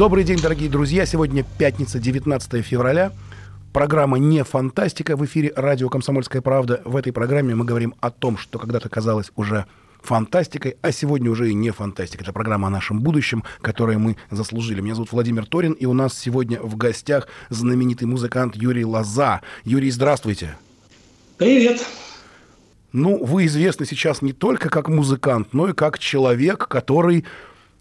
Добрый день, дорогие друзья. Сегодня пятница, 19 февраля. Программа «Не фантастика» в эфире радио «Комсомольская правда». В этой программе мы говорим о том, что когда-то казалось уже фантастикой, а сегодня уже и не фантастика. Это программа о нашем будущем, которое мы заслужили. Меня зовут Владимир Торин, и у нас сегодня в гостях знаменитый музыкант Юрий Лоза. Юрий, здравствуйте. Привет. Ну, вы известны сейчас не только как музыкант, но и как человек, который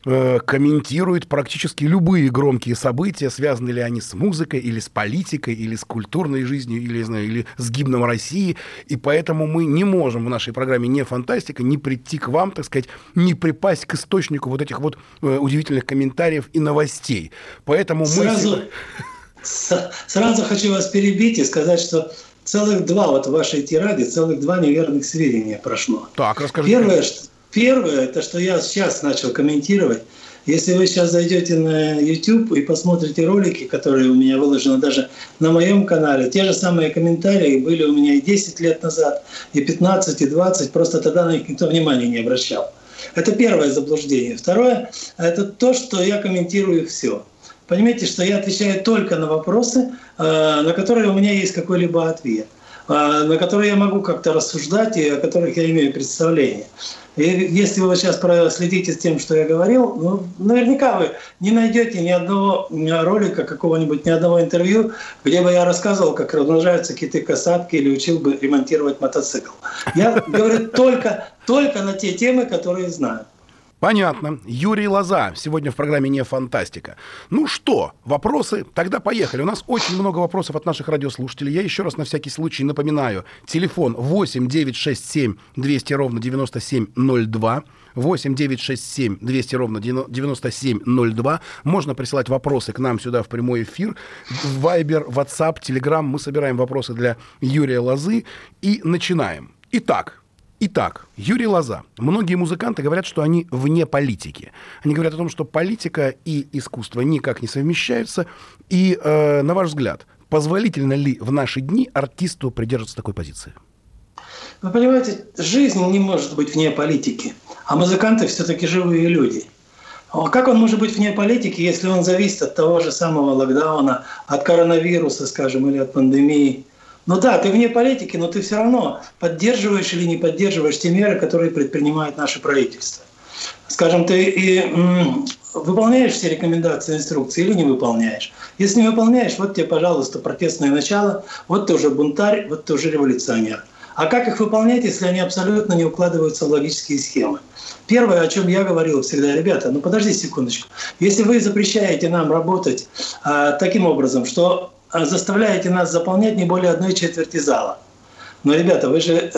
комментирует практически любые громкие события, связаны ли они с музыкой, или с политикой, или с культурной жизнью, или, знаю, или с гимном России. И поэтому мы не можем в нашей программе «Не фантастика» не прийти к вам, так сказать, не припасть к источнику вот этих вот э, удивительных комментариев и новостей. Поэтому Сразу, мы... сразу хочу вас перебить и сказать, что целых два вот в вашей тираде, целых два неверных сведения прошло. Так, расскажите. Первое, что, первое, это что я сейчас начал комментировать. Если вы сейчас зайдете на YouTube и посмотрите ролики, которые у меня выложены даже на моем канале, те же самые комментарии были у меня и 10 лет назад, и 15, и 20, просто тогда на них никто внимания не обращал. Это первое заблуждение. Второе – это то, что я комментирую все. Понимаете, что я отвечаю только на вопросы, э, на которые у меня есть какой-либо ответ, на которые я могу как-то рассуждать и о которых я имею представление. И если вы сейчас следите с тем, что я говорил, ну, наверняка вы не найдете ни одного ролика, какого-нибудь, ни одного интервью, где бы я рассказывал, как размножаются киты-касатки или учил бы ремонтировать мотоцикл. Я говорю только, только на те темы, которые знаю. Понятно. Юрий Лоза сегодня в программе «Не фантастика». Ну что, вопросы? Тогда поехали. У нас очень много вопросов от наших радиослушателей. Я еще раз на всякий случай напоминаю. Телефон 8 967 200 ровно 9702. 8 967 200 ровно 9702. Можно присылать вопросы к нам сюда в прямой эфир. Вайбер, WhatsApp, Telegram. Мы собираем вопросы для Юрия Лозы и начинаем. Итак, Итак, Юрий Лоза. Многие музыканты говорят, что они вне политики. Они говорят о том, что политика и искусство никак не совмещаются. И, э, на ваш взгляд, позволительно ли в наши дни артисту придерживаться такой позиции? Вы понимаете, жизнь не может быть вне политики, а музыканты все-таки живые люди. А Как он может быть вне политики, если он зависит от того же самого локдауна, от коронавируса, скажем, или от пандемии? Ну да, ты вне политики, но ты все равно поддерживаешь или не поддерживаешь те меры, которые предпринимает наше правительство. Скажем, ты и выполняешь все рекомендации, инструкции или не выполняешь. Если не выполняешь, вот тебе, пожалуйста, протестное начало, вот ты уже бунтарь, вот ты уже революционер. А как их выполнять, если они абсолютно не укладываются в логические схемы? Первое, о чем я говорил всегда, ребята, ну подожди секундочку. Если вы запрещаете нам работать а, таким образом, что заставляете нас заполнять не более одной четверти зала. Но, ребята, вы же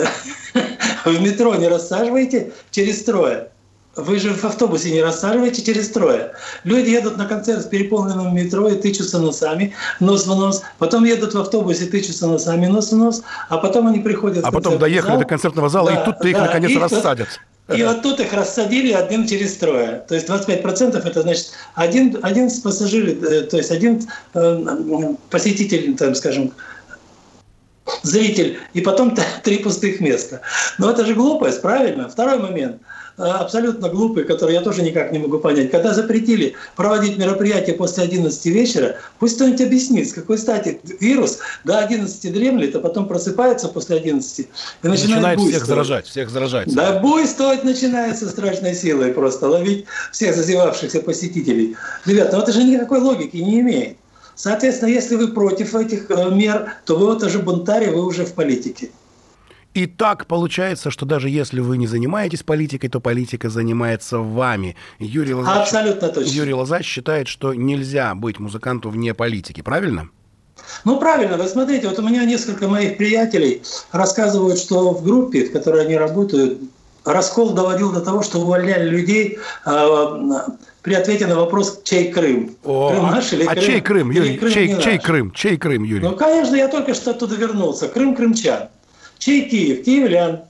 в метро не рассаживаете через трое. Вы же в автобусе не рассаживаете через трое. Люди едут на концерт в переполненном метро и тычутся носами, нос в нос. Потом едут в автобусе, тычутся носами, нос в нос. А потом они приходят А потом доехали зал. до концертного зала, Да, и тут-то их да, наконец и тут- рассадят. И вот тут их рассадили один через трое. То есть 25% это значит один, один пассажир, э, то есть один э, посетитель, там, скажем, зритель, и потом три пустых места. Но это же глупость, правильно? Второй момент э, абсолютно глупый, который я тоже никак не могу понять. Когда запретили проводить мероприятия после 11 вечера, пусть кто-нибудь объяснит, с какой стати вирус до 11 дремлет, а потом просыпается после 11 и начинает, Начинает всех заражать, всех заражать. Да буйствовать начинается страшной силой просто, ловить всех зазевавшихся посетителей. Ребята, ну это же никакой логики не имеет. Соответственно, если вы против этих э, мер, то вы вот уже бунтарь, вы уже в политике. И так получается, что даже если вы не занимаетесь политикой, то политика занимается вами. Юрий Лоза, Абсолютно точно. Юрий Лоза считает, что нельзя быть музыканту вне политики, правильно? Ну, правильно, вы смотрите, вот у меня несколько моих приятелей рассказывают, что в группе, в которой они работают, раскол доводил до того, что увольняли людей, э, при ответе на вопрос, чей Крым. О, Крым наш или а Крым? чей Крым, Юрий? Крым чей, чей Крым? Чей Крым, Юрий? Ну, конечно, я только что оттуда вернулся. Крым крымчан. Чей Киев? Киевлян.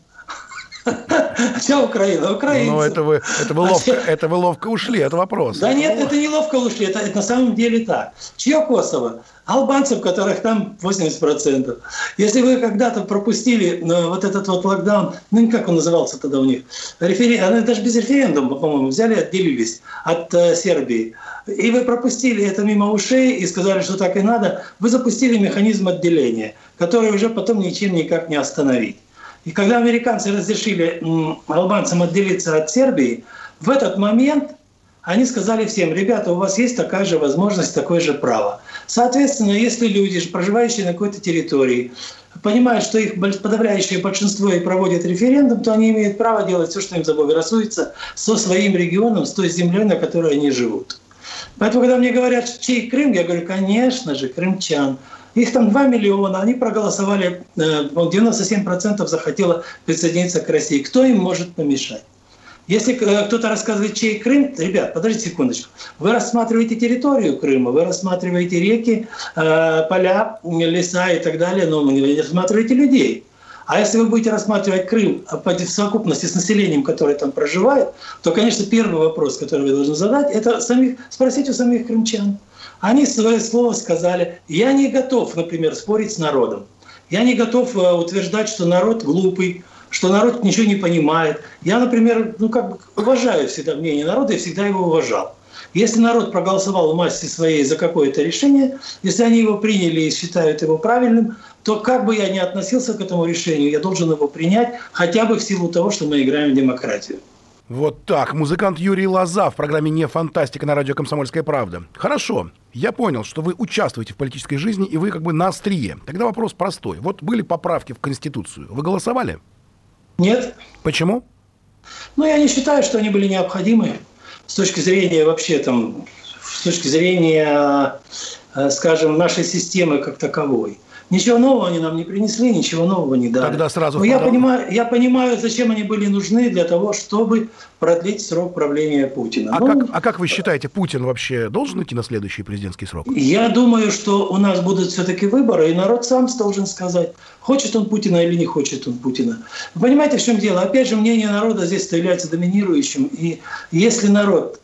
Вся Украина, украинцы. Ну, это вы, это, вы ловко, это вы ловко ушли от вопроса. Да нет, это не ловко ушли, это, это на самом деле так. Чье Косово? Албанцев, которых там 80%. Если вы когда-то пропустили ну, вот этот вот локдаун, ну как он назывался тогда у них, Рефери... они даже без референдума, по-моему, взяли, отделились от э, Сербии, и вы пропустили это мимо ушей и сказали, что так и надо, вы запустили механизм отделения, который уже потом ничем никак не остановить. И когда американцы разрешили албанцам отделиться от Сербии, в этот момент они сказали всем, ребята, у вас есть такая же возможность, такое же право. Соответственно, если люди, проживающие на какой-то территории, понимают, что их подавляющее большинство и проводит референдум, то они имеют право делать все, что им заблагорассудится со своим регионом, с той землей, на которой они живут. Поэтому, когда мне говорят, чей Крым, я говорю, конечно же, крымчан. Их там 2 миллиона, они проголосовали, 97% э, захотело присоединиться к России. Кто им может помешать? Если э, кто-то рассказывает, чей Крым, ребят, подождите секундочку. Вы рассматриваете территорию Крыма, вы рассматриваете реки, э, поля, леса и так далее, но вы не рассматриваете людей. А если вы будете рассматривать Крым в совокупности с населением, которое там проживает, то, конечно, первый вопрос, который вы должны задать, это самих, спросить у самих крымчан. Они свое слово сказали. Я не готов, например, спорить с народом. Я не готов э, утверждать, что народ глупый, что народ ничего не понимает. Я, например, ну как бы уважаю всегда мнение народа и всегда его уважал. Если народ проголосовал в массе своей за какое-то решение, если они его приняли и считают его правильным, то как бы я ни относился к этому решению, я должен его принять хотя бы в силу того, что мы играем в демократию. Вот так. Музыкант Юрий Лоза в программе «Не фантастика» на радио «Комсомольская правда». Хорошо. Я понял, что вы участвуете в политической жизни, и вы как бы на острие. Тогда вопрос простой. Вот были поправки в Конституцию. Вы голосовали? Нет. Почему? Ну, я не считаю, что они были необходимы с точки зрения вообще там, с точки зрения, э, скажем, нашей системы как таковой. Ничего нового они нам не принесли, ничего нового не дали. Тогда сразу Но я понимаю, я понимаю, зачем они были нужны для того, чтобы продлить срок правления Путина. А, ну, как, а как вы считаете, Путин вообще должен идти на следующий президентский срок? Я думаю, что у нас будут все-таки выборы, и народ сам должен сказать, хочет он Путина или не хочет он Путина. Вы понимаете, в чем дело? Опять же, мнение народа здесь является доминирующим. И если народ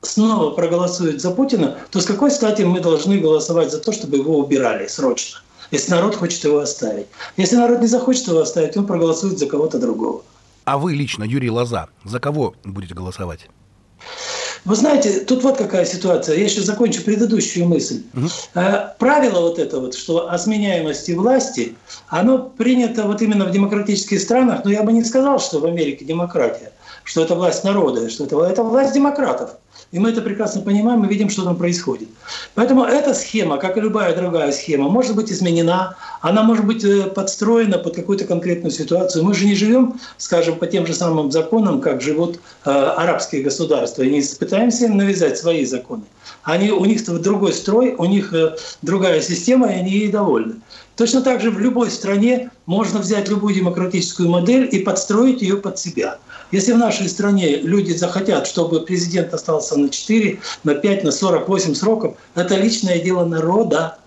снова проголосует за Путина, то с какой стати мы должны голосовать за то, чтобы его убирали срочно? Если народ хочет его оставить. Если народ не захочет его оставить, он проголосует за кого-то другого. А вы лично, Юрий Лоза, за кого будете голосовать? Вы знаете, тут вот какая ситуация. Я еще закончу предыдущую мысль. Угу. Правило вот это вот, что о сменяемости власти, оно принято вот именно в демократических странах, но я бы не сказал, что в Америке демократия, что это власть народа, что это, это власть демократов. И мы это прекрасно понимаем, мы видим, что там происходит. Поэтому эта схема, как и любая другая схема, может быть изменена, она может быть э, подстроена под какую-то конкретную ситуацию. Мы же не живем, скажем, по тем же самым законам, как живут э, арабские государства, и не пытаемся им навязать свои законы. Они, у них другой строй, у них э, другая система, и они ей довольны. Точно так же в любой стране можно взять любую демократическую модель и подстроить ее под себя – если в нашей стране люди захотят, чтобы президент остался на 4, на 5, на 48 сроков, это личное дело народа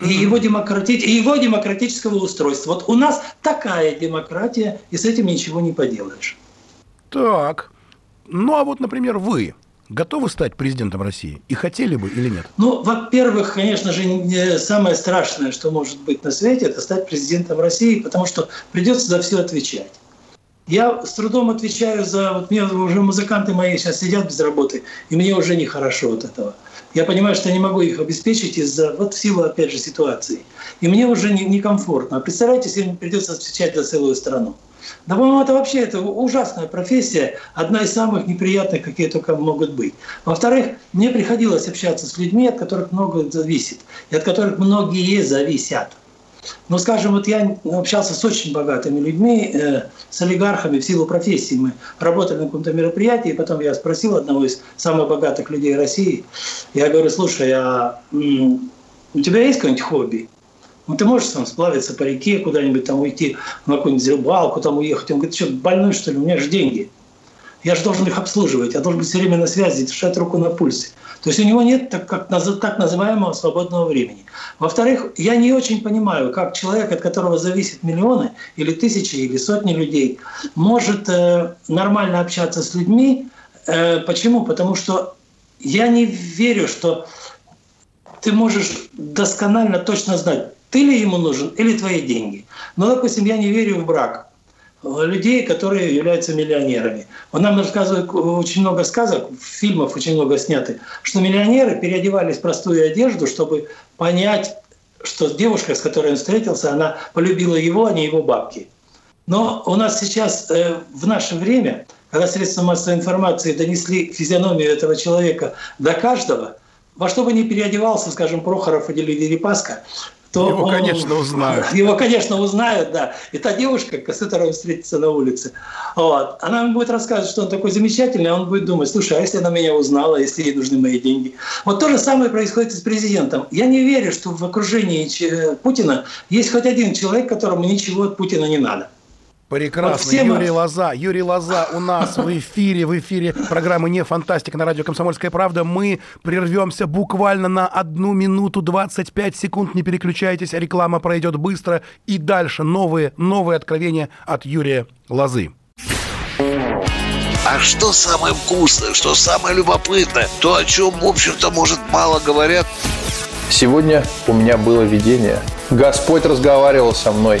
и его, демократи... и его демократического устройства. Вот у нас такая демократия, и с этим ничего не поделаешь. Так. Ну а вот, например, вы готовы стать президентом России? И хотели бы или нет? Ну, во-первых, конечно же, самое страшное, что может быть на свете, это стать президентом России, потому что придется за все отвечать. Я с трудом отвечаю за... Вот мне уже музыканты мои сейчас сидят без работы, и мне уже нехорошо от этого. Я понимаю, что я не могу их обеспечить из-за вот в опять же, ситуации. И мне уже некомфортно. Не а представляете, если мне придется отвечать за целую страну. Да, по-моему, это вообще это ужасная профессия, одна из самых неприятных, какие только могут быть. Во-вторых, мне приходилось общаться с людьми, от которых много зависит, и от которых многие зависят. Но, скажем, вот я общался с очень богатыми людьми, э, с олигархами в силу профессии. Мы работали на каком-то мероприятии, и потом я спросил одного из самых богатых людей России, я говорю, слушай, а у тебя есть какое-нибудь хобби? Ну, ты можешь там сплавиться по реке, куда-нибудь там уйти на какую-нибудь рыбалку, там уехать. Он говорит, что больной, что ли, у меня же деньги. Я же должен их обслуживать, я должен быть все время на связи, держать руку на пульсе. То есть у него нет так, как, так называемого свободного времени. Во-вторых, я не очень понимаю, как человек, от которого зависят миллионы или тысячи или сотни людей, может э, нормально общаться с людьми. Э, почему? Потому что я не верю, что ты можешь досконально точно знать, ты ли ему нужен или твои деньги. Но, допустим, я не верю в брак людей, которые являются миллионерами. Он нам рассказывает очень много сказок, фильмов очень много снято, что миллионеры переодевались в простую одежду, чтобы понять, что девушка, с которой он встретился, она полюбила его, а не его бабки. Но у нас сейчас, э, в наше время, когда средства массовой информации донесли физиономию этого человека до каждого, во что бы ни переодевался, скажем, Прохоров или Дерипаска, то его, он, конечно, узнают. Его, конечно, узнают, да. И та девушка, с которой он встретится на улице, вот, она ему будет рассказывать, что он такой замечательный, а он будет думать, слушай, а если она меня узнала, если ей нужны мои деньги? Вот то же самое происходит и с президентом. Я не верю, что в окружении Путина есть хоть один человек, которому ничего от Путина не надо. Прекрасно. Вот всем... Юрий Лоза. Юрий Лоза у нас в эфире, в эфире программы «Не фантастика» на радио «Комсомольская правда». Мы прервемся буквально на одну минуту 25 секунд. Не переключайтесь, реклама пройдет быстро. И дальше новые, новые откровения от Юрия Лозы. А что самое вкусное, что самое любопытное, то, о чем, в общем-то, может, мало говорят? Сегодня у меня было видение. Господь разговаривал со мной.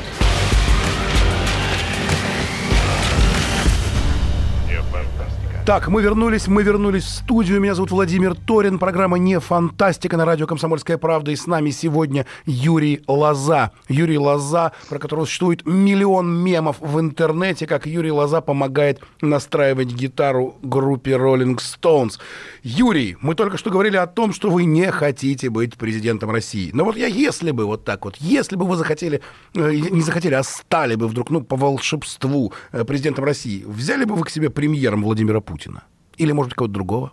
Так, мы вернулись, мы вернулись в студию. Меня зовут Владимир Торин. Программа «Не фантастика» на радио «Комсомольская правда». И с нами сегодня Юрий Лоза. Юрий Лоза, про которого существует миллион мемов в интернете, как Юрий Лоза помогает настраивать гитару группе Rolling Stones. Юрий, мы только что говорили о том, что вы не хотите быть президентом России. Но вот я, если бы вот так вот, если бы вы захотели, э, не захотели, а стали бы вдруг, ну, по волшебству э, президентом России, взяли бы вы к себе премьером Владимира Путина? Путина? Или, может, кого-то другого?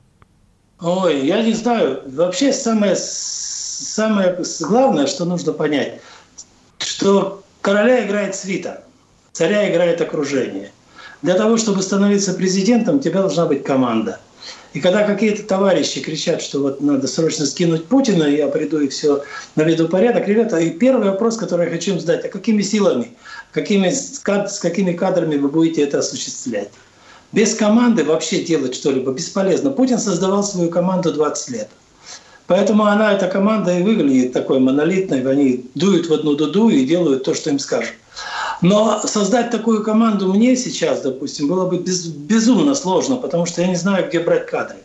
Ой, я не знаю. Вообще самое, самое главное, что нужно понять, что короля играет свита, царя играет окружение. Для того, чтобы становиться президентом, у тебя должна быть команда. И когда какие-то товарищи кричат, что вот надо срочно скинуть Путина, я приду и все наведу порядок, ребята, и первый вопрос, который я хочу им задать, а какими силами, какими, с какими кадрами вы будете это осуществлять? Без команды вообще делать что-либо бесполезно. Путин создавал свою команду 20 лет. Поэтому она, эта команда и выглядит такой монолитной. Они дуют в одну дуду и делают то, что им скажут. Но создать такую команду мне сейчас, допустим, было бы без, безумно сложно, потому что я не знаю, где брать кадры.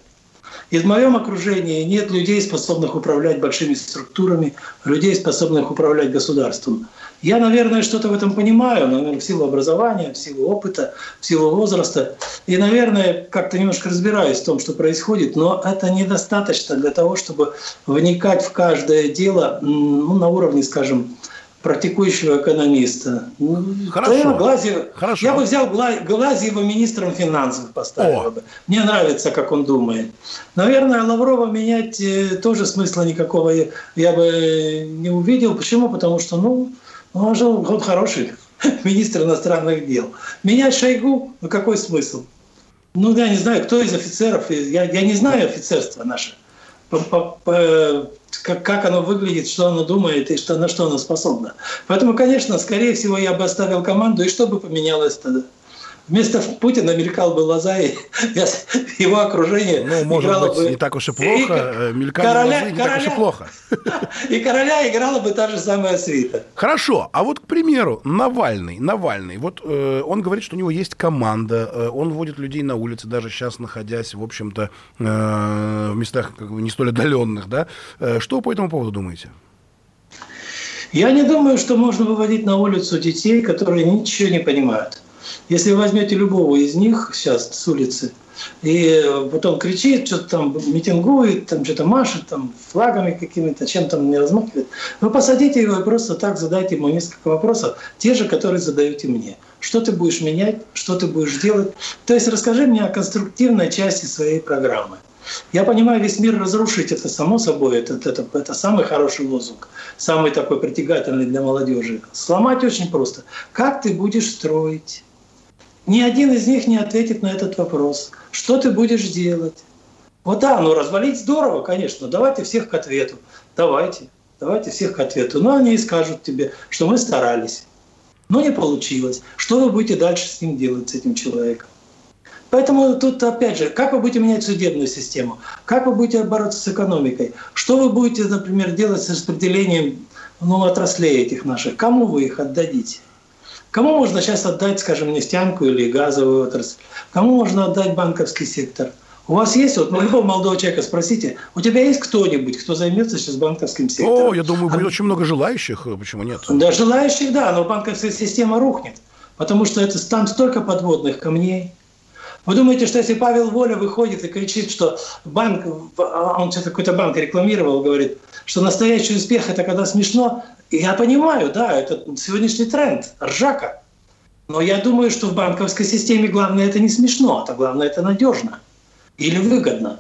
И в моем окружении нет людей, способных управлять большими структурами, людей, способных управлять государством. Я, наверное, что-то в этом понимаю, наверное, в силу образования, в силу опыта, в силу возраста. И, наверное, как-то немножко разбираюсь в том, что происходит, но это недостаточно для того, чтобы вникать в каждое дело ну, на уровне, скажем, практикующего экономиста. Хорошо. Глазьев, Хорошо. Я бы взял Глазьева министром финансов поставил бы. Мне нравится, как он думает. Наверное, Лаврова менять э, тоже смысла никакого я бы не увидел. Почему? Потому что, ну, ну, он же он хороший министр иностранных дел. Менять Шойгу, ну какой смысл? Ну, я не знаю, кто из офицеров, я, я не знаю офицерства наше, по, по, по, как, как оно выглядит, что оно думает и что, на что оно способно. Поэтому, конечно, скорее всего, я бы оставил команду, и что бы поменялось тогда? Вместо Путина мелькал бы Лоза, и его окружение Ну, может играло быть, бы... не так уж и плохо. Э, Мелькали короля- лозы, не так уж и короля- плохо. И короля играла бы та же самая свита. Хорошо, а вот, к примеру, Навальный, Навальный, вот э, он говорит, что у него есть команда, э, он водит людей на улице, даже сейчас находясь, в общем-то, э, в местах как бы, не столь отдаленных, да? Э, что вы по этому поводу думаете? Я не думаю, что можно выводить на улицу детей, которые ничего не понимают. Если вы возьмете любого из них сейчас с улицы, и потом кричит, что-то там митингует, там что-то машет, там флагами какими-то, чем там не размахивает, вы посадите его и просто так задайте ему несколько вопросов, те же, которые задаете мне. Что ты будешь менять, что ты будешь делать. То есть расскажи мне о конструктивной части своей программы. Я понимаю, весь мир разрушить, это само собой, это, это, это самый хороший лозунг, самый такой притягательный для молодежи. Сломать очень просто. Как ты будешь строить? Ни один из них не ответит на этот вопрос. Что ты будешь делать? Вот да, ну развалить здорово, конечно. Давайте всех к ответу. Давайте. Давайте всех к ответу. Но они и скажут тебе, что мы старались. Но не получилось. Что вы будете дальше с ним делать, с этим человеком? Поэтому тут, опять же, как вы будете менять судебную систему? Как вы будете бороться с экономикой? Что вы будете, например, делать с распределением ну, отраслей этих наших? Кому вы их отдадите? Кому можно сейчас отдать, скажем, нефтянку или газовую отрасль? Кому можно отдать банковский сектор? У вас есть, вот ну, любого молодого человека спросите, у тебя есть кто-нибудь, кто займется сейчас банковским сектором? О, я думаю, будет А- очень много желающих, э, почему нет? Да, желающих, да, но банковская система рухнет, потому что это там столько подводных камней. Вы думаете, что если Павел Воля выходит и кричит, что банк, а он что-то какой-то банк рекламировал, говорит, что настоящий успех – это когда смешно. И я понимаю, да, это сегодняшний тренд, ржака. Но я думаю, что в банковской системе главное это не смешно, а главное это надежно или выгодно.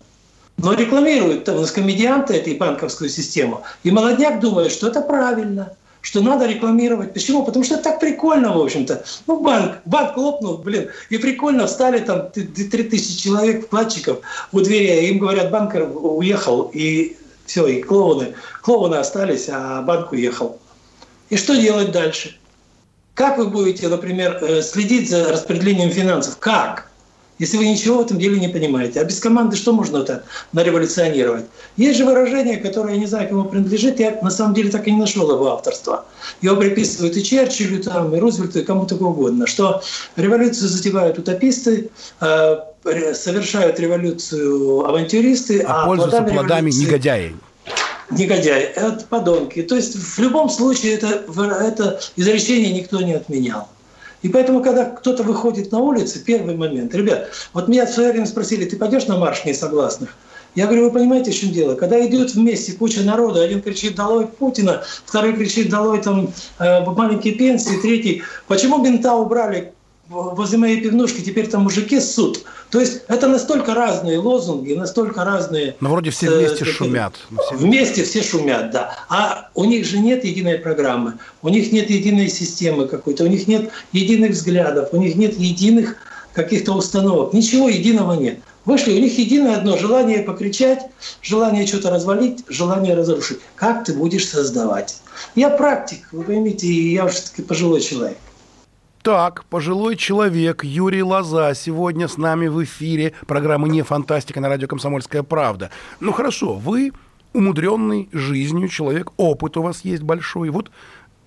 Но рекламируют там комедианты этой банковскую систему, и молодняк думает, что это правильно, что надо рекламировать. Почему? Потому что это так прикольно, в общем-то. Ну, банк, банк лопнул, блин, и прикольно встали там 3000 человек, вкладчиков у двери, им говорят, банкер уехал, и все, и клоуны, клоуны остались, а банк уехал. И что делать дальше? Как вы будете, например, э, следить за распределением финансов? Как? Если вы ничего в этом деле не понимаете. А без команды что можно это нареволюционировать? Есть же выражение, которое я не знаю, кому принадлежит, я на самом деле так и не нашел его авторства. Его приписывают и Черчиллю, там, и Рузвельту, и кому-то угодно, что революцию затевают утописты, э, совершают революцию авантюристы, А пользуются плодами революции- негодяи. Негодяи, это подонки. То есть в любом случае это, это изречение никто не отменял. И поэтому, когда кто-то выходит на улицу, первый момент, ребят, вот меня в свое время спросили, ты пойдешь на марш несогласных? Я говорю, вы понимаете, в чем дело? Когда идет вместе куча народа, один кричит «Долой Путина», второй кричит «Долой там, э, маленькие пенсии», третий «Почему мента убрали возле моей пивнушки, теперь там мужики ссут?» То есть это настолько разные лозунги, настолько разные... Ну, вроде все э, вместе такие- шумят. Ну, все- Вместе все шумят, да. А у них же нет единой программы, у них нет единой системы какой-то, у них нет единых взглядов, у них нет единых каких-то установок. Ничего единого нет. Вышли, у них единое одно желание покричать, желание что-то развалить, желание разрушить. Как ты будешь создавать? Я практик, вы поймите, я уже таки пожилой человек. Так, пожилой человек Юрий Лоза сегодня с нами в эфире программы «Не фантастика» на радио «Комсомольская правда». Ну хорошо, вы умудренный жизнью человек, опыт у вас есть большой. Вот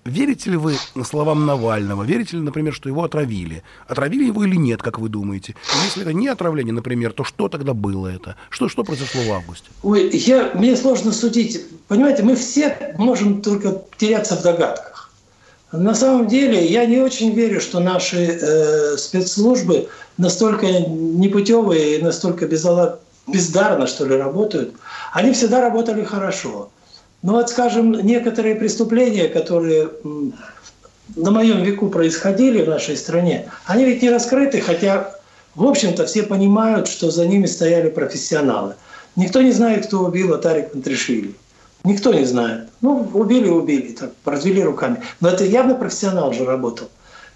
верите ли вы словам Навального? Верите ли, например, что его отравили? Отравили его или нет, как вы думаете? Если это не отравление, например, то что тогда было это? Что, что произошло в августе? Ой, я, мне сложно судить. Понимаете, мы все можем только теряться в догадках. На самом деле, я не очень верю, что наши э, спецслужбы настолько непутевые и настолько безала- бездарно, что ли, работают. Они всегда работали хорошо. Но вот, скажем, некоторые преступления, которые на моем веку происходили в нашей стране, они ведь не раскрыты, хотя, в общем-то, все понимают, что за ними стояли профессионалы. Никто не знает, кто убил Атарик Пантришвили. Никто не знает. Ну, убили, убили, так, развели руками. Но это явно профессионал же работал.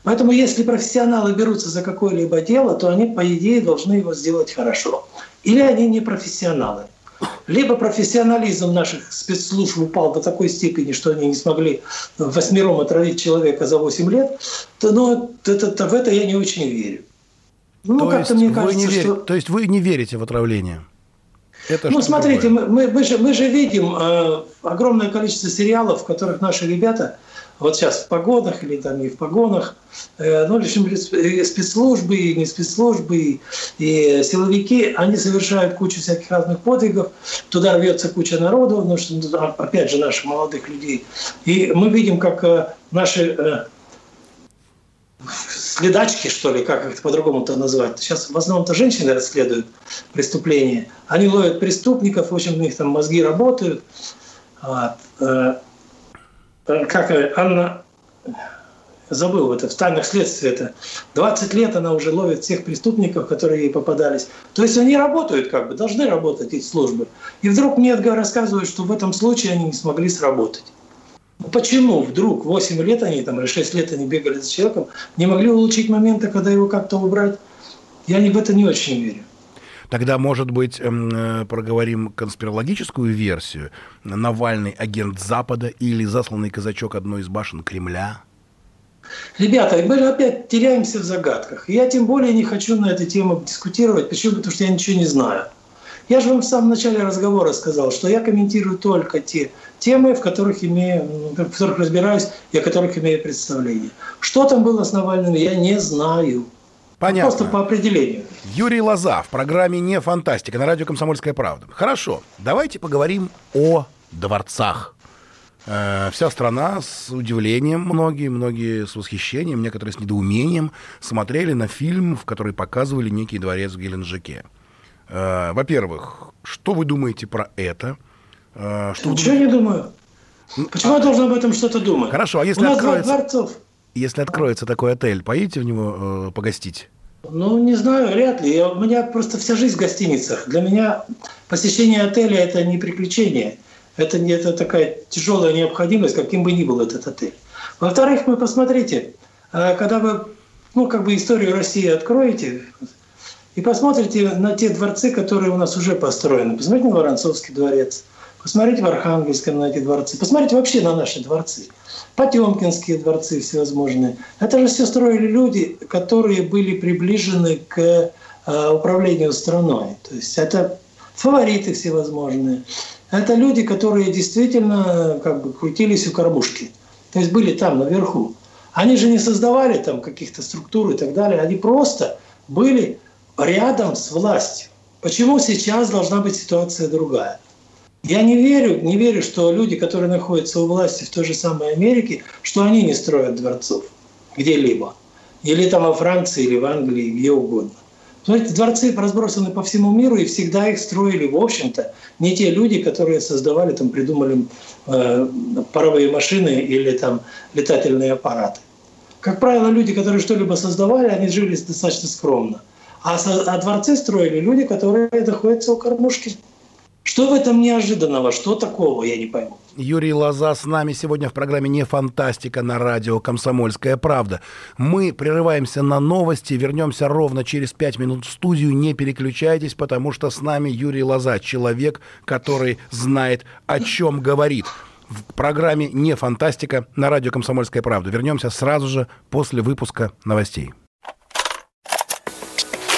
Поэтому если профессионалы берутся за какое-либо дело, то они, по идее, должны его сделать хорошо. Или они не профессионалы. Либо профессионализм наших спецслужб упал до такой степени, что они не смогли восьмером отравить человека за 8 лет, то ну, это, это- в это я не очень верю. Ну, то, как-то есть мне вы кажется, не верите, что... то есть вы не верите в отравление? Это Ну, смотрите, мы, мы, мы же, мы же видим э, огромное количество сериалов, в которых наши ребята, вот сейчас в погонах или там не в погонах, э, ну, в общем, и спецслужбы, и не спецслужбы, и, и силовики, они совершают кучу всяких разных подвигов, туда рвется куча народу, потому что, ну, опять же, наших молодых людей. И мы видим, как э, наши э, следачки, что ли, как их по-другому-то назвать. Сейчас в основном-то женщины расследуют преступления. Они ловят преступников, в общем, у них там мозги работают. Вот. Э, Как э, Анна, забыл, это в тайных следствиях это 20 лет она уже ловит всех преступников, которые ей попадались. То есть они работают как бы, должны работать эти службы. И вдруг мне рассказывают, что в этом случае они не смогли сработать. Почему вдруг 8 лет они там, или 6 лет они бегали за человеком, не могли улучшить моменты, когда его как-то убрать? Я не в это не очень верю. Тогда, может быть, эм, э, проговорим конспирологическую версию. Навальный агент Запада или засланный казачок одной из башен Кремля? Ребята, мы же опять теряемся в загадках. Я тем более не хочу на эту тему дискутировать. Почему? Потому что я ничего не знаю. Я же вам в самом начале разговора сказал, что я комментирую только те темы, в которых, имею, в которых разбираюсь и о которых имею представление. Что там было с Навальным, я не знаю. Понятно. Просто по определению. Юрий Лоза в программе «Не фантастика» на радио «Комсомольская правда». Хорошо, давайте поговорим о дворцах. Э, Вся страна с удивлением, многие, многие с восхищением, некоторые с недоумением смотрели на фильм, в который показывали некий дворец в Геленджике. Э, Во-первых, что вы думаете про это? Э, Что Ничего не думаю. Почему я должен об этом что-то думать? Хорошо, а если У нас два откроется- дворцов. Если откроется такой отель, поедете в него э, погостить? Ну, не знаю, вряд ли. Я, у меня просто вся жизнь в гостиницах. Для меня посещение отеля – это не приключение. Это, не, это такая тяжелая необходимость, каким бы ни был этот отель. Во-вторых, вы посмотрите, э, когда вы ну, как бы историю России откроете и посмотрите на те дворцы, которые у нас уже построены. Посмотрите на Воронцовский дворец, посмотрите в Архангельском на эти дворцы, посмотрите вообще на наши дворцы. Потемкинские дворцы всевозможные. Это же все строили люди, которые были приближены к э, управлению страной. То есть это фавориты всевозможные. Это люди, которые действительно как бы крутились у кормушки. То есть были там наверху. Они же не создавали там каких-то структур и так далее. Они просто были рядом с властью. Почему сейчас должна быть ситуация другая? Я не верю, не верю, что люди, которые находятся у власти в той же самой Америке, что они не строят дворцов где-либо. Или там во Франции, или в Англии, где угодно. Смотрите, дворцы разбросаны по всему миру, и всегда их строили, в общем-то, не те люди, которые создавали, там, придумали э, паровые машины или там летательные аппараты. Как правило, люди, которые что-либо создавали, они жили достаточно скромно. А, а дворцы строили люди, которые находятся у кормушки. Что в этом неожиданного? Что такого, я не пойму. Юрий Лоза с нами сегодня в программе «Не фантастика» на радио «Комсомольская правда». Мы прерываемся на новости, вернемся ровно через пять минут в студию. Не переключайтесь, потому что с нами Юрий Лоза, человек, который знает, о чем говорит. В программе «Не фантастика» на радио «Комсомольская правда». Вернемся сразу же после выпуска новостей.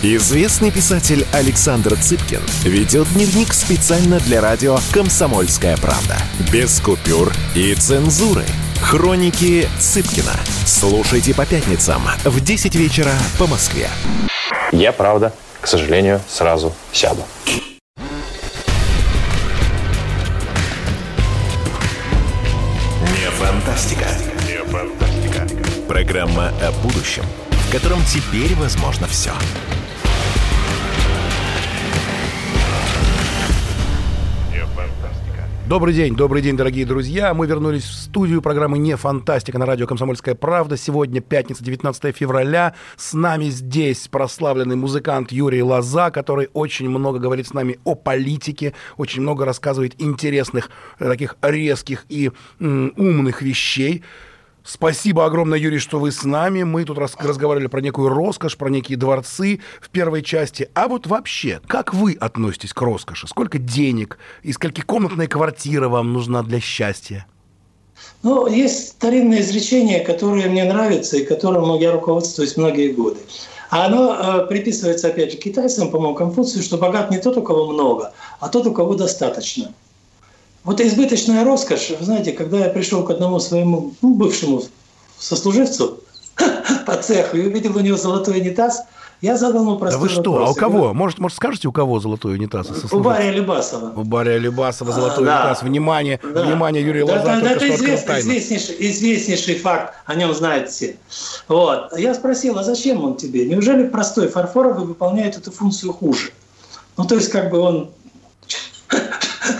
Известный писатель Александр Цыпкин ведет дневник специально для радио «Комсомольская правда». Без купюр и цензуры. Хроники Цыпкина. Слушайте по пятницам в 10 вечера по Москве. Я, правда, к сожалению, сразу сяду. Не фантастика. Не фантастика. Программа о будущем, в котором теперь возможно все. Добрый день, добрый день, дорогие друзья. Мы вернулись в студию программы «Не фантастика» на радио «Комсомольская правда». Сегодня пятница, 19 февраля. С нами здесь прославленный музыкант Юрий Лоза, который очень много говорит с нами о политике, очень много рассказывает интересных, э, таких резких и м, умных вещей. Спасибо огромное, Юрий, что вы с нами. Мы тут рас- разговаривали про некую роскошь, про некие дворцы в первой части. А вот вообще, как вы относитесь к роскоши? Сколько денег и сколькикомнатная квартира вам нужна для счастья? Ну, есть старинное изречение, которое мне нравится и которому я руководствуюсь многие годы. А оно э, приписывается, опять же, китайцам, по-моему, Конфуцию, что богат не тот, у кого много, а тот, у кого достаточно. Вот избыточная роскошь, вы знаете, когда я пришел к одному своему ну, бывшему сослуживцу по цеху и увидел у него золотой унитаз, я задал ему Да простой вы что? вопрос. А у кого? Может, может, скажете, у кого золотой унитаз? У Бария Любасова. У Бария Любасова золотой А, да. унитаз. Внимание, Да. внимание, Юрий Да, Лоза да, это тайну. известнейший, известнейший факт, о нем знают все. Вот. Я спросил, а зачем он тебе? Неужели простой фарфоровый выполняет эту функцию хуже? Ну, то есть, как бы он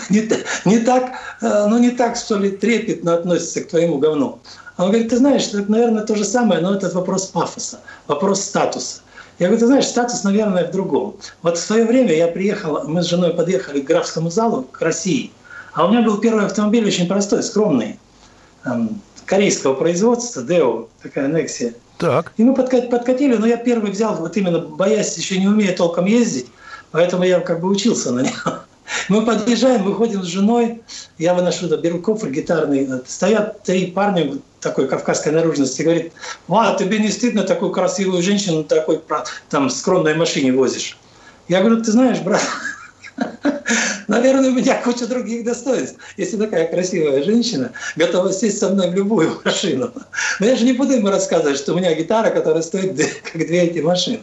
не, не так, э, ну, не так, что ли, трепетно относится к твоему говну. А Он говорит, ты знаешь, это, наверное, то же самое, но это вопрос пафоса, вопрос статуса. Я говорю, ты знаешь, статус, наверное, в другом. Вот в свое время я приехал, мы с женой подъехали к графскому залу, к России, а у меня был первый автомобиль очень простой, скромный, эм, корейского производства, Део, такая Nexia. Так. И мы подка- подкатили, но я первый взял, вот именно боясь, еще не умея толком ездить, поэтому я как бы учился на нем. Мы подъезжаем, выходим с женой, я выношу, да, беру кофр гитарный, стоят три парня такой кавказской наружности, говорит, «Ва, тебе не стыдно такую красивую женщину такой там скромной машине возишь?» Я говорю, ты знаешь, брат, наверное, у меня куча других достоинств. Если такая красивая женщина готова сесть со мной в любую машину. Но я же не буду ему рассказывать, что у меня гитара, которая стоит как две эти машины.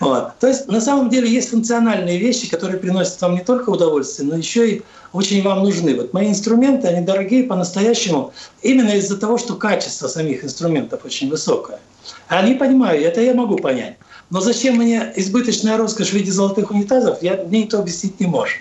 Вот. То есть на самом деле есть функциональные вещи, которые приносят вам не только удовольствие, но еще и очень вам нужны. Вот мои инструменты, они дорогие по-настоящему именно из-за того, что качество самих инструментов очень высокое. Они понимаю, это я могу понять. Но зачем мне избыточная роскошь в виде золотых унитазов, я, мне никто объяснить не может.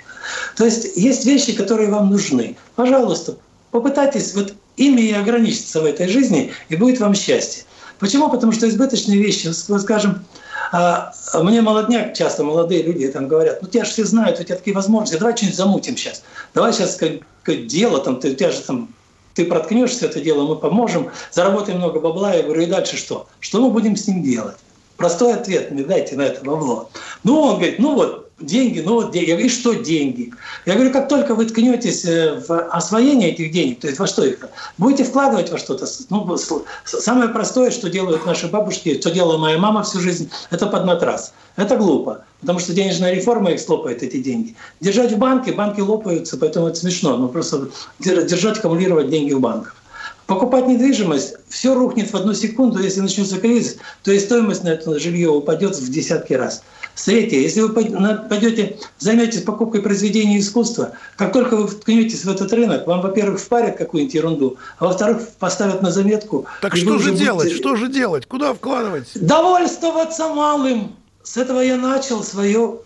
То есть есть вещи, которые вам нужны. Пожалуйста, попытайтесь вот ими и ограничиться в этой жизни, и будет вам счастье. Почему? Потому что избыточные вещи, скажем, а, мне молодняк, часто молодые люди там говорят, ну тебя же все знают, у тебя такие возможности, давай что-нибудь замутим сейчас. Давай сейчас как дело, там, ты, у тебя же там ты проткнешься это дело, мы поможем, заработаем много бабла. Я говорю, и дальше что? Что мы будем с ним делать? Простой ответ мне дайте на это бабло. Ну, он говорит, ну вот, деньги, ну вот деньги. Я говорю, и что деньги? Я говорю, как только вы ткнетесь э, в освоение этих денег, то есть во что их? Будете вкладывать во что-то. Ну, самое простое, что делают наши бабушки, что делала моя мама всю жизнь, это под матрас. Это глупо, потому что денежная реформа их слопает, эти деньги. Держать в банке, банки лопаются, поэтому это смешно. Ну, просто дер- держать, аккумулировать деньги в банках. Покупать недвижимость, все рухнет в одну секунду, если начнется кризис, то и стоимость на это жилье упадет в десятки раз. Третье, если вы пойдете, займетесь покупкой произведений искусства, как только вы вткнетесь в этот рынок, вам, во-первых, впарят какую-нибудь ерунду, а во-вторых, поставят на заметку. Так что же делать? будете- Что же делать? Куда вкладывать? Довольствоваться малым. С этого я начал свою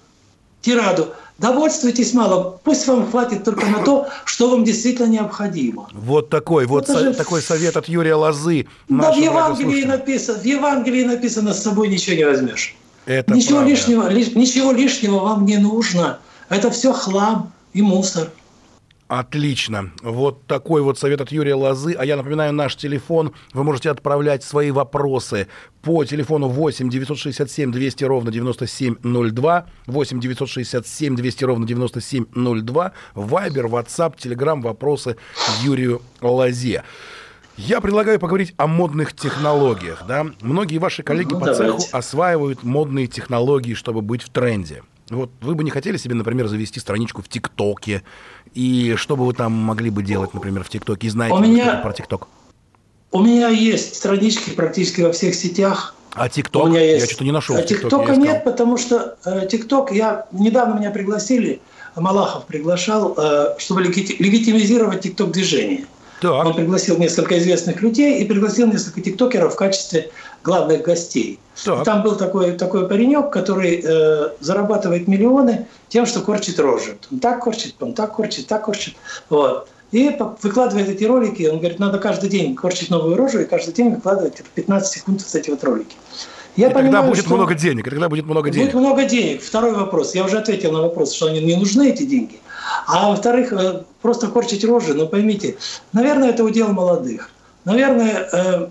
тираду. Довольствуйтесь малым. Пусть вам хватит только на то, что вам действительно необходимо. Вот такой вот со- же- такой совет от Юрия Лозы. Да в Евангелии написано, в Евангелии написано, с собой ничего не возьмешь. Это ничего правда. лишнего, лиш- ничего лишнего вам не нужно. Это все хлам и мусор. Отлично. Вот такой вот совет от Юрия Лозы. А я напоминаю, наш телефон. Вы можете отправлять свои вопросы по телефону 8 967 200 ровно 9702. 8 967 200 ровно 9702. Вайбер, WhatsApp, Telegram, вопросы Юрию Лозе. Я предлагаю поговорить о модных технологиях. Да? Многие ваши коллеги Ну, по цеху давайте. осваивают модные технологии, чтобы быть в тренде. Вот вы бы не хотели себе, например, завести страничку в ТикТоке? И что бы вы там могли бы делать, например, в ТикТоке? И знаете У меня- про ТикТок? У меня есть странички практически во всех сетях. А ТикТок? Я что-то не нашел А. ТикТока нет, потому что э, ТикТок я недавно меня пригласили, Малахов приглашал, э, чтобы легити- легитимизировать ТикТок движение. Он Так, пригласил несколько известных людей и пригласил несколько тиктокеров в качестве главных гостей. Так. Там был такой, такой паренек, который э, зарабатывает миллионы тем, что корчит рожи. Он так корчит, он так корчит, так корчит. Вот. И выкладывает эти ролики, он говорит, надо каждый день корчить новую рожу и каждый день выкладывать 15 секунд вот эти вот ролики. Я и понимаю, тогда будет что много денег, и тогда будет много денег. Будет много денег. Второй вопрос. Я уже ответил на вопрос, что они не нужны, эти деньги. А во-вторых, э, просто корчить рожи, ну поймите, наверное, это удел молодых. Наверное, э,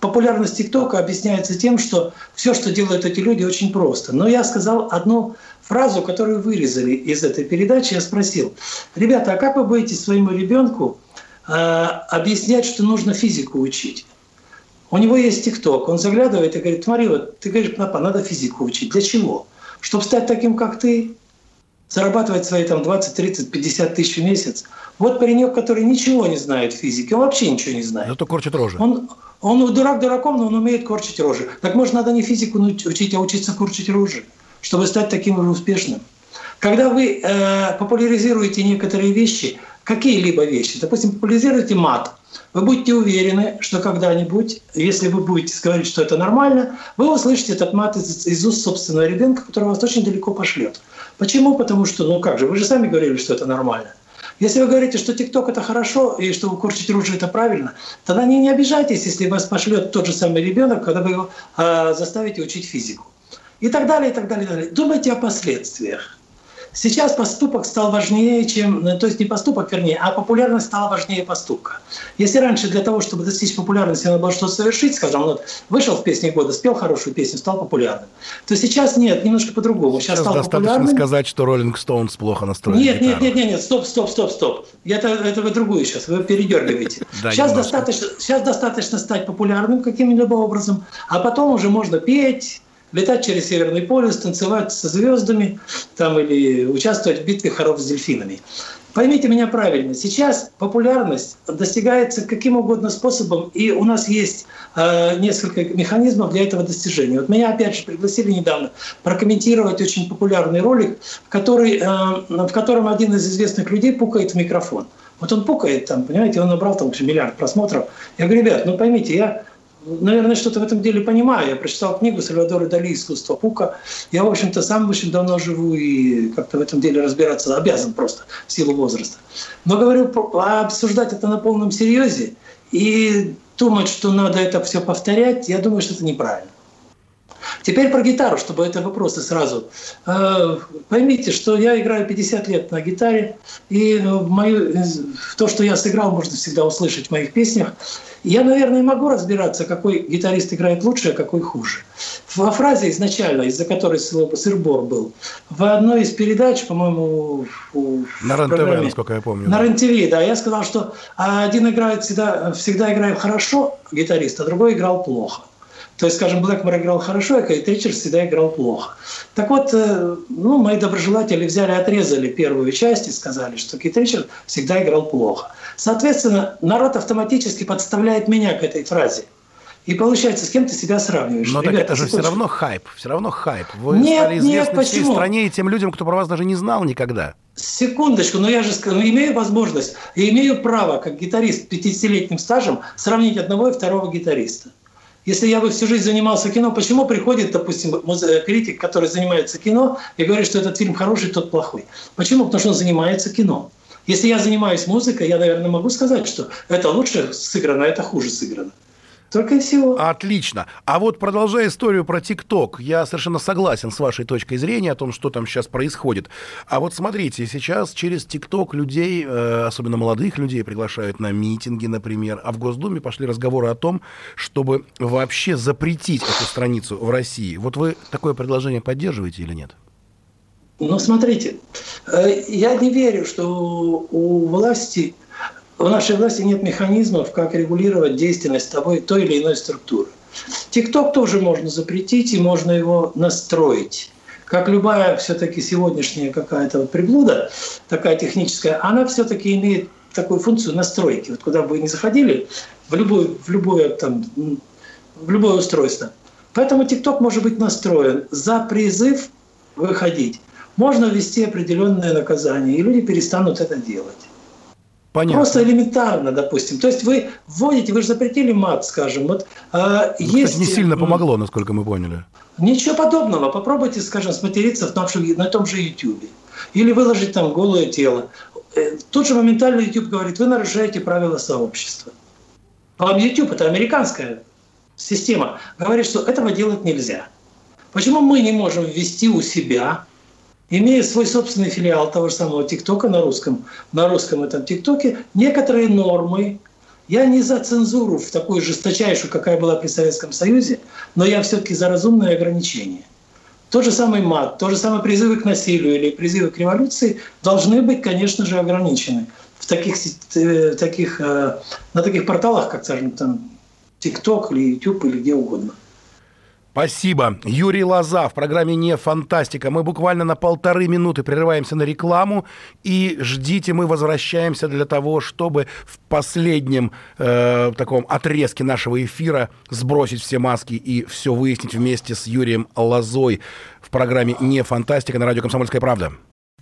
популярность ТикТока объясняется тем, что все, что делают эти люди, очень просто. Но я сказал одну фразу, которую вырезали из этой передачи. Я спросил, ребята, а как вы будете своему ребенку э, объяснять, что нужно физику учить? У него есть ТикТок, он заглядывает и говорит, вот ты говоришь, папа, надо физику учить. Для чего? Чтобы стать таким, как ты? Зарабатывать свои там 20, 30, 50 тысяч в месяц. Вот паренек, который ничего не знает физики, он вообще ничего не знает. Зато корчит рожи. Он, он дурак дураком, но он умеет корчить рожи. Так может, надо не физику учить, а учиться корчить рожи, чтобы стать таким же успешным. Когда вы э, популяризируете некоторые вещи, какие-либо вещи, допустим, популяризируете мат, вы будете уверены, что когда-нибудь, если вы будете говорить, что это нормально, вы услышите этот мат из, из уст собственного ребенка, который вас очень далеко пошлет. Почему? Потому что, ну как же, вы же сами говорили, что это нормально. Если вы говорите, что ТикТок это хорошо и что вы корчите ружье это правильно, тогда не, не обижайтесь, если вас пошлет тот же самый ребенок, когда вы его э, заставите учить физику. И так далее, и так далее, и так далее. Думайте о последствиях. Сейчас поступок стал важнее, чем... Ну, то есть не поступок, вернее, а популярность стала важнее поступка. Если раньше для того, чтобы достичь популярности, надо было что-то совершить, скажем, вот вышел в песне года, спел хорошую песню, стал популярным, то сейчас нет, немножко по-другому. Сейчас, сейчас стал достаточно популярным. сказать, что Роллинг Стоунс плохо настроен. Нет, нет, нет, нет, нет, стоп, стоп, стоп, стоп. Это, это вы другую сейчас, вы передергиваете. сейчас, достаточно, сейчас достаточно стать популярным каким-либо образом, а потом уже можно петь, летать через Северный полюс, танцевать со звездами там, или участвовать в битве хоров с дельфинами. Поймите меня правильно, сейчас популярность достигается каким угодно способом, и у нас есть э, несколько механизмов для этого достижения. Вот меня опять же пригласили недавно прокомментировать очень популярный ролик, который, э, в котором один из известных людей пукает в микрофон. Вот он пукает там, понимаете, он набрал там миллиард просмотров. Я говорю, ребят, ну поймите, я наверное, что-то в этом деле понимаю. Я прочитал книгу Сальвадора Дали «Искусство Пука». Я, в общем-то, сам очень давно живу и как-то в этом деле разбираться обязан просто в силу возраста. Но говорю, обсуждать это на полном серьезе и думать, что надо это все повторять, я думаю, что это неправильно. Теперь про гитару, чтобы это вопросы сразу. Э, поймите, что я играю 50 лет на гитаре, и мою, то, что я сыграл, можно всегда услышать в моих песнях. Я, наверное, могу разбираться, какой гитарист играет лучше, а какой хуже. Во фразе изначально, из-за которой сырбор был, в одной из передач, по-моему, на РЕН-ТВ, насколько я помню. На РЕН-ТВ, да. Я сказал, что один играет всегда, всегда играет хорошо, гитарист, а другой играл плохо. То есть, скажем, Блэкмор играл хорошо, а Кейт Ричардс всегда играл плохо. Так вот, э, ну, мои доброжелатели взяли, отрезали первую часть и сказали, что Кейт Ричардс всегда играл плохо. Соответственно, народ автоматически подставляет меня к этой фразе. И получается, с кем ты себя сравниваешь? Но Ребята, так это же все равно хайп, все равно хайп. Вы нет, стали известны нет, почему? всей стране и тем людям, кто про вас даже не знал никогда. Секундочку, но я же ну, имею возможность, я имею право, как гитарист с 50-летним стажем, сравнить одного и второго гитариста. Если я бы всю жизнь занимался кино, почему приходит, допустим, критик, который занимается кино, и говорит, что этот фильм хороший, тот плохой? Почему? Потому что он занимается кино. Если я занимаюсь музыкой, я, наверное, могу сказать, что это лучше сыграно, а это хуже сыграно. Только и всего. Отлично. А вот продолжая историю про ТикТок, я совершенно согласен с вашей точкой зрения о том, что там сейчас происходит. А вот смотрите, сейчас через ТикТок людей, э, особенно молодых людей, приглашают на митинги, например. А в Госдуме пошли разговоры о том, чтобы вообще запретить эту страницу в России. Вот вы такое предложение поддерживаете или нет? Ну, смотрите, э, я не верю, что у власти в нашей власти нет механизмов, как регулировать действенность того, той или иной структуры. ТикТок тоже можно запретить и можно его настроить. Как любая все-таки сегодняшняя какая-то вот приблуда, такая техническая, она все-таки имеет такую функцию настройки. Вот куда бы вы ни заходили, в любое, в любое, там, в любое устройство. Поэтому ТикТок может быть настроен за призыв выходить. Можно ввести определенное наказание, и люди перестанут это делать. Понятно. Просто элементарно, допустим. То есть вы вводите, вы же запретили мат, скажем. Вот, а, ну, есть... Кстати, не сильно помогло, насколько мы поняли. Ничего подобного. Попробуйте, скажем, сматериться в том, на том же YouTube. Или выложить там голое тело. э, тут же моментально YouTube говорит, вы нарушаете правила сообщества. Вам YouTube, это американская система, говорит, что этого делать нельзя. Почему мы не можем ввести у себя, имея свой собственный филиал того же самого ТикТока на русском, на русском этом ТикТоке, некоторые нормы, я не за цензуру в такую жесточайшую, какая была при Советском Союзе, но я все-таки за разумные ограничения. Тот же самый мат, тот же самый призывы к насилию или призывы к революции должны быть, конечно же, ограничены. В таких, в таких, э, на таких порталах, как, скажем, там, TikTok или YouTube или где угодно. Спасибо. Юрий Лоза в программе «Не фантастика». Мы буквально на полторы минуты прерываемся на рекламу. И ждите, мы возвращаемся для того, чтобы в последнем э, таком отрезке нашего эфира сбросить все маски и все выяснить вместе с Юрием Лозой в программе «Не фантастика» на радио «Комсомольская правда».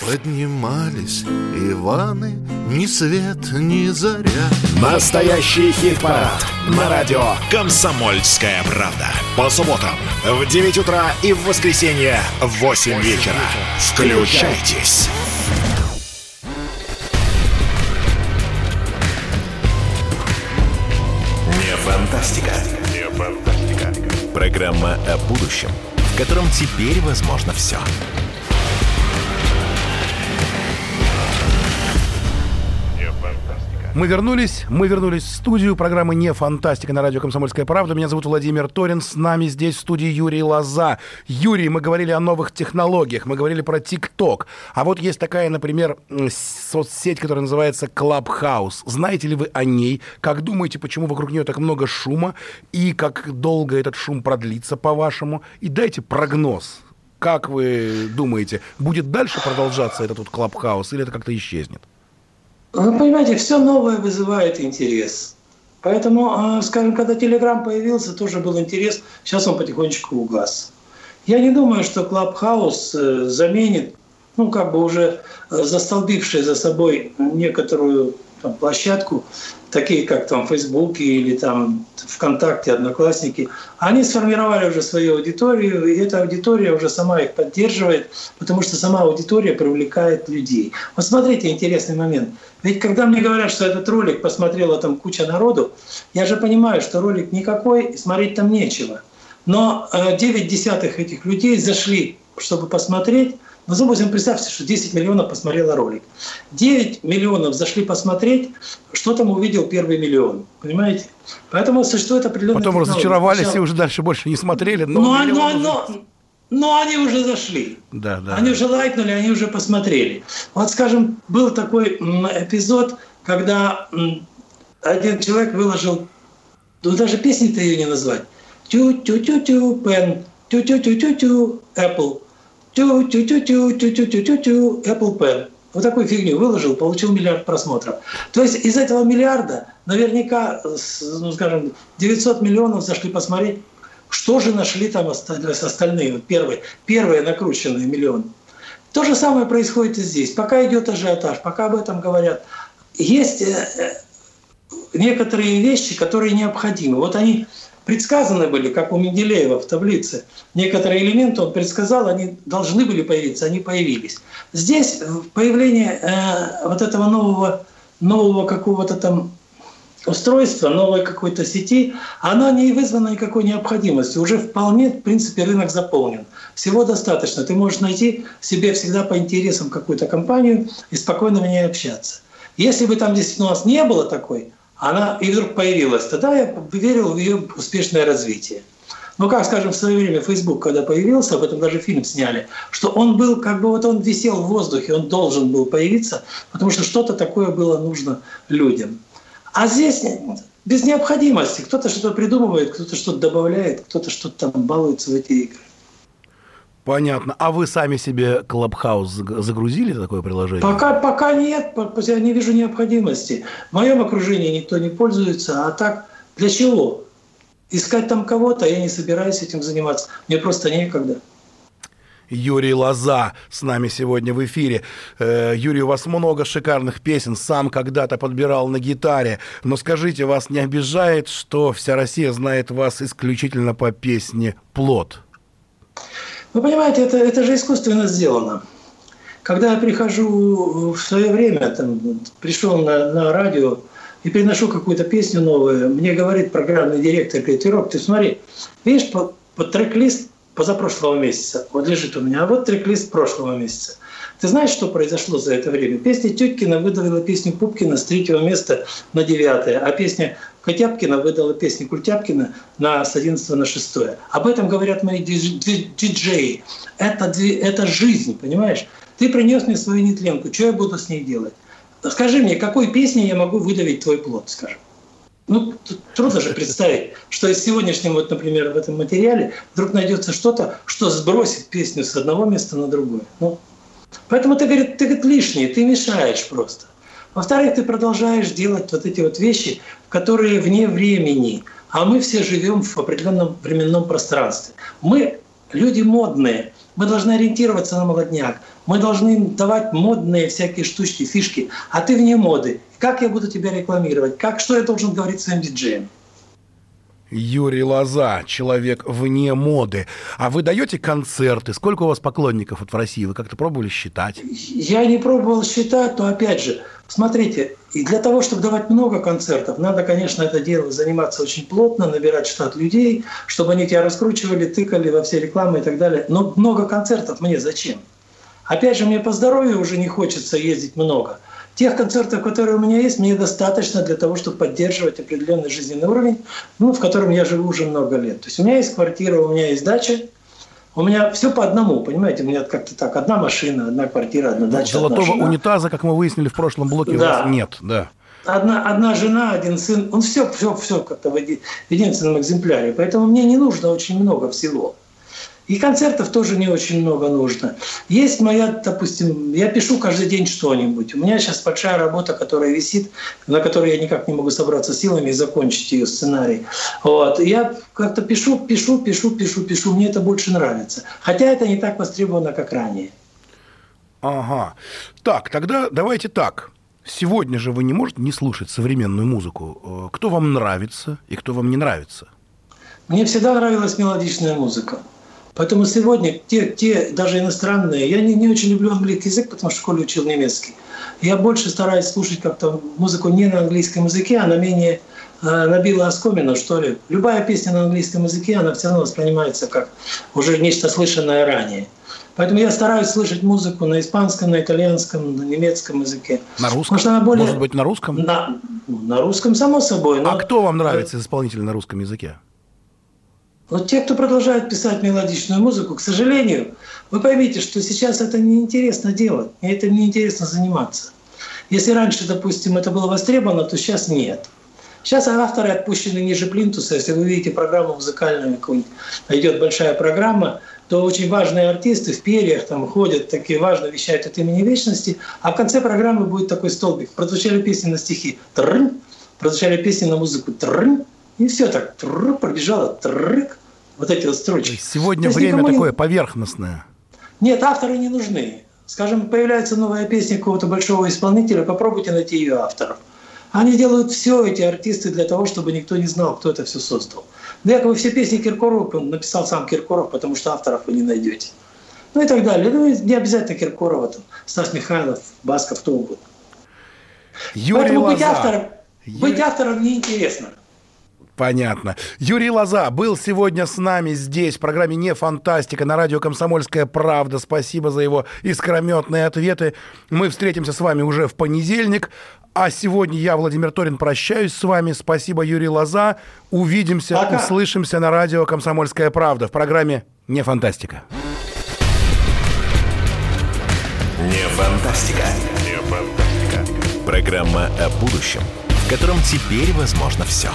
Поднимались Иваны, ни свет, ни заря. Настоящий хит-парад на радио «Комсомольская правда». По субботам в 9 утра и в воскресенье в 8 вечера. Включайтесь. Не фантастика. Не фантастика. Программа о будущем, в котором теперь возможно все. Мы вернулись, мы вернулись в студию программы «Не фантастика» на радио «Комсомольская правда». Меня зовут Владимир Торин, с нами здесь в студии Юрий Лоза. Юрий, мы говорили о новых технологиях, мы говорили про ТикТок. А вот есть такая, например, соцсеть, которая называется Clubhouse. Знаете ли вы о ней? Как думаете, почему вокруг нее так много шума? И как долго этот шум продлится, по-вашему? И дайте прогноз. Как вы думаете, будет дальше продолжаться этот вот Clubhouse или это как-то исчезнет? Вы понимаете, все новое вызывает интерес. Поэтому, а, скажем, когда Телеграм появился, тоже был интерес. Сейчас он потихонечку угас. Я не думаю, что Клабхаус э, заменит, ну, как бы уже э, застолбивший за собой некоторую там, площадку, такие как там Facebook или там ВКонтакте, Одноклассники, они сформировали уже свою аудиторию, и эта аудитория уже сама их поддерживает, потому что сама аудитория привлекает людей. Вот смотрите, интересный момент. Ведь когда мне говорят, что этот ролик посмотрела там куча народу, я же понимаю, что ролик никакой, смотреть там нечего. Но 9 э, десятых этих людей зашли, чтобы посмотреть, ну, допустим, представьте, что 10 миллионов посмотрело ролик. 9 миллионов зашли посмотреть, что там увидел первый миллион. Понимаете? Поэтому существует определенная Потом технология. разочаровались Сначала... и уже дальше больше не смотрели. Но, но, но, но, но они уже зашли. Да, да. Они уже лайкнули, они уже посмотрели. Вот, скажем, был такой эпизод, когда один человек выложил, ну даже песни-то ее не назвать. Тю-тю-тю-тю, пен, тю-тю-тю-тю-тю, Apple тю-тю-тю-тю-тю-тю-тю-тю, Apple Pen. Вот такую фигню выложил, получил миллиард просмотров. То есть из этого миллиарда наверняка, ну, скажем, 900 миллионов зашли посмотреть, что же нашли там остальные, вот первые, первые накрученные миллионы. То же самое происходит и здесь. Пока идет ажиотаж, пока об этом говорят, есть некоторые вещи, которые необходимы. Вот они предсказаны были, как у Менделеева в таблице. Некоторые элементы он предсказал, они должны были появиться, они появились. Здесь появление э, вот этого нового, нового какого-то там устройства, новой какой-то сети, оно не вызвано никакой необходимостью. Уже вполне, в принципе, рынок заполнен. Всего достаточно. Ты можешь найти себе всегда по интересам какую-то компанию и спокойно в ней общаться. Если бы там действительно у нас не было такой, она и вдруг появилась. Тогда я верил в ее успешное развитие. Ну, как, скажем, в свое время Facebook, когда появился, об этом даже фильм сняли, что он был, как бы вот он висел в воздухе, он должен был появиться, потому что что-то такое было нужно людям. А здесь без необходимости. Кто-то что-то придумывает, кто-то что-то добавляет, кто-то что-то там балуется в эти игры. Понятно. А вы сами себе Clubhouse загрузили такое приложение? Пока, пока нет, я не вижу необходимости. В моем окружении никто не пользуется, а так для чего? искать там кого-то, я не собираюсь этим заниматься. Мне просто некогда. Юрий Лоза с нами сегодня в эфире. Э, Юрий, у вас много шикарных песен, сам когда-то подбирал на гитаре. Но скажите, вас не обижает, что вся Россия знает вас исключительно по песне «Плод»? Вы понимаете, это, это же искусственно сделано. Когда я прихожу в свое время, там, пришел на, на радио и приношу какую-то песню новую, мне говорит программный директор, говорит, Ирок, ты смотри, видишь, по, по трек-лист позапрошлого месяца, вот лежит у меня, а вот трек-лист прошлого месяца. Ты знаешь, что произошло за это время? Песня Теткина выдавила песню Пупкина с третьего места на девятое, а песня Котяпкина выдала песню Культяпкина на, с 11 на 6. Об этом говорят мои диджеи. Это, это жизнь, понимаешь? Ты принес мне свою нетленку, что я буду с ней делать? Скажи мне, какой песней я могу выдавить твой плод, скажем? Ну, трудно же представить, что из сегодняшнего, вот, например, в этом материале вдруг найдется что-то, что сбросит песню с одного места на другое. Ну, поэтому ты, говорит, ты говорит, лишний, ты мешаешь просто. Во-вторых, ты продолжаешь делать вот эти вот вещи, которые вне времени. А мы все живем в определенном временном пространстве. Мы люди модные. Мы должны ориентироваться на молодняк. Мы должны давать модные всякие штучки, фишки. А ты вне моды. Как я буду тебя рекламировать? Как, что я должен говорить своим диджеям? Юрий Лоза, человек вне моды. А вы даете концерты? Сколько у вас поклонников вот в России? Вы как-то пробовали считать? Я не пробовал считать, но опять же, смотрите, и для того, чтобы давать много концертов, надо, конечно, это дело заниматься очень плотно, набирать штат людей, чтобы они тебя раскручивали, тыкали во все рекламы и так далее. Но много концертов мне зачем? Опять же, мне по здоровью уже не хочется ездить много – Тех концертов, которые у меня есть, мне достаточно для того, чтобы поддерживать определенный жизненный уровень, ну, в котором я живу уже много лет. То есть у меня есть квартира, у меня есть дача, у меня все по одному, понимаете? У меня как-то так, одна машина, одна квартира, одна дача. Золотого одна жена. унитаза, как мы выяснили в прошлом блоке, да. у вас нет, да. Одна, одна жена, один сын, он все, все, все как-то в единственном экземпляре. Поэтому мне не нужно очень много всего. И концертов тоже не очень много нужно. Есть моя, допустим, я пишу каждый день что-нибудь. У меня сейчас большая работа, которая висит, на которой я никак не могу собраться силами и закончить ее сценарий. Вот. Я как-то пишу, пишу, пишу, пишу, пишу. Мне это больше нравится. Хотя это не так востребовано, как ранее. Ага. Так, тогда давайте так. Сегодня же вы не можете не слушать современную музыку. Э, кто вам нравится и кто вам не нравится? Мне всегда нравилась мелодичная музыка. Поэтому сегодня те, те даже иностранные, я не, не очень люблю английский язык, потому что в школе учил немецкий. Я больше стараюсь слушать как-то музыку не на английском языке, а на менее э, набила оскомину, что ли. Любая песня на английском языке, она все равно воспринимается как уже нечто слышанное ранее. Поэтому я стараюсь слышать музыку на испанском, на итальянском, на немецком языке. На русском? Может, она более... Может быть, на русском? На, на русском, само собой. Но... А кто вам нравится исполнитель на русском языке? Вот те, кто продолжает писать мелодичную музыку, к сожалению, вы поймите, что сейчас это неинтересно делать, и это неинтересно заниматься. Если раньше, допустим, это было востребовано, то сейчас нет. Сейчас авторы отпущены ниже плинтуса. Если вы видите программу музыкальную, идет большая программа, то очень важные артисты в перьях там ходят, такие важно вещают от имени вечности, а в конце программы будет такой столбик. Прозвучали песни на стихи, трррр, прозвучали песни на музыку, трррр, и все так трррр, пробежало, трррк, вот эти вот строчки. Сегодня время такое не... поверхностное. Нет, авторы не нужны. Скажем, появляется новая песня какого-то большого исполнителя, попробуйте найти ее авторов. Они делают все, эти артисты, для того, чтобы никто не знал, кто это все создал. Ну, якобы все песни Киркорова написал сам Киркоров, потому что авторов вы не найдете. Ну и так далее. Ну, не обязательно Киркорова, там, Стас Михайлов, Басков, кто угодно. Юрий Поэтому Лоза. быть автором, Юрий... быть автором неинтересно. Понятно. Юрий Лоза был сегодня с нами здесь, в программе «Не фантастика» на радио «Комсомольская правда». Спасибо за его искрометные ответы. Мы встретимся с вами уже в понедельник. А сегодня я, Владимир Торин, прощаюсь с вами. Спасибо, Юрий Лоза. Увидимся, Пока. услышимся на радио «Комсомольская правда» в программе «Не фантастика». Не фантастика. Не фантастика. Программа о будущем, в котором теперь возможно все.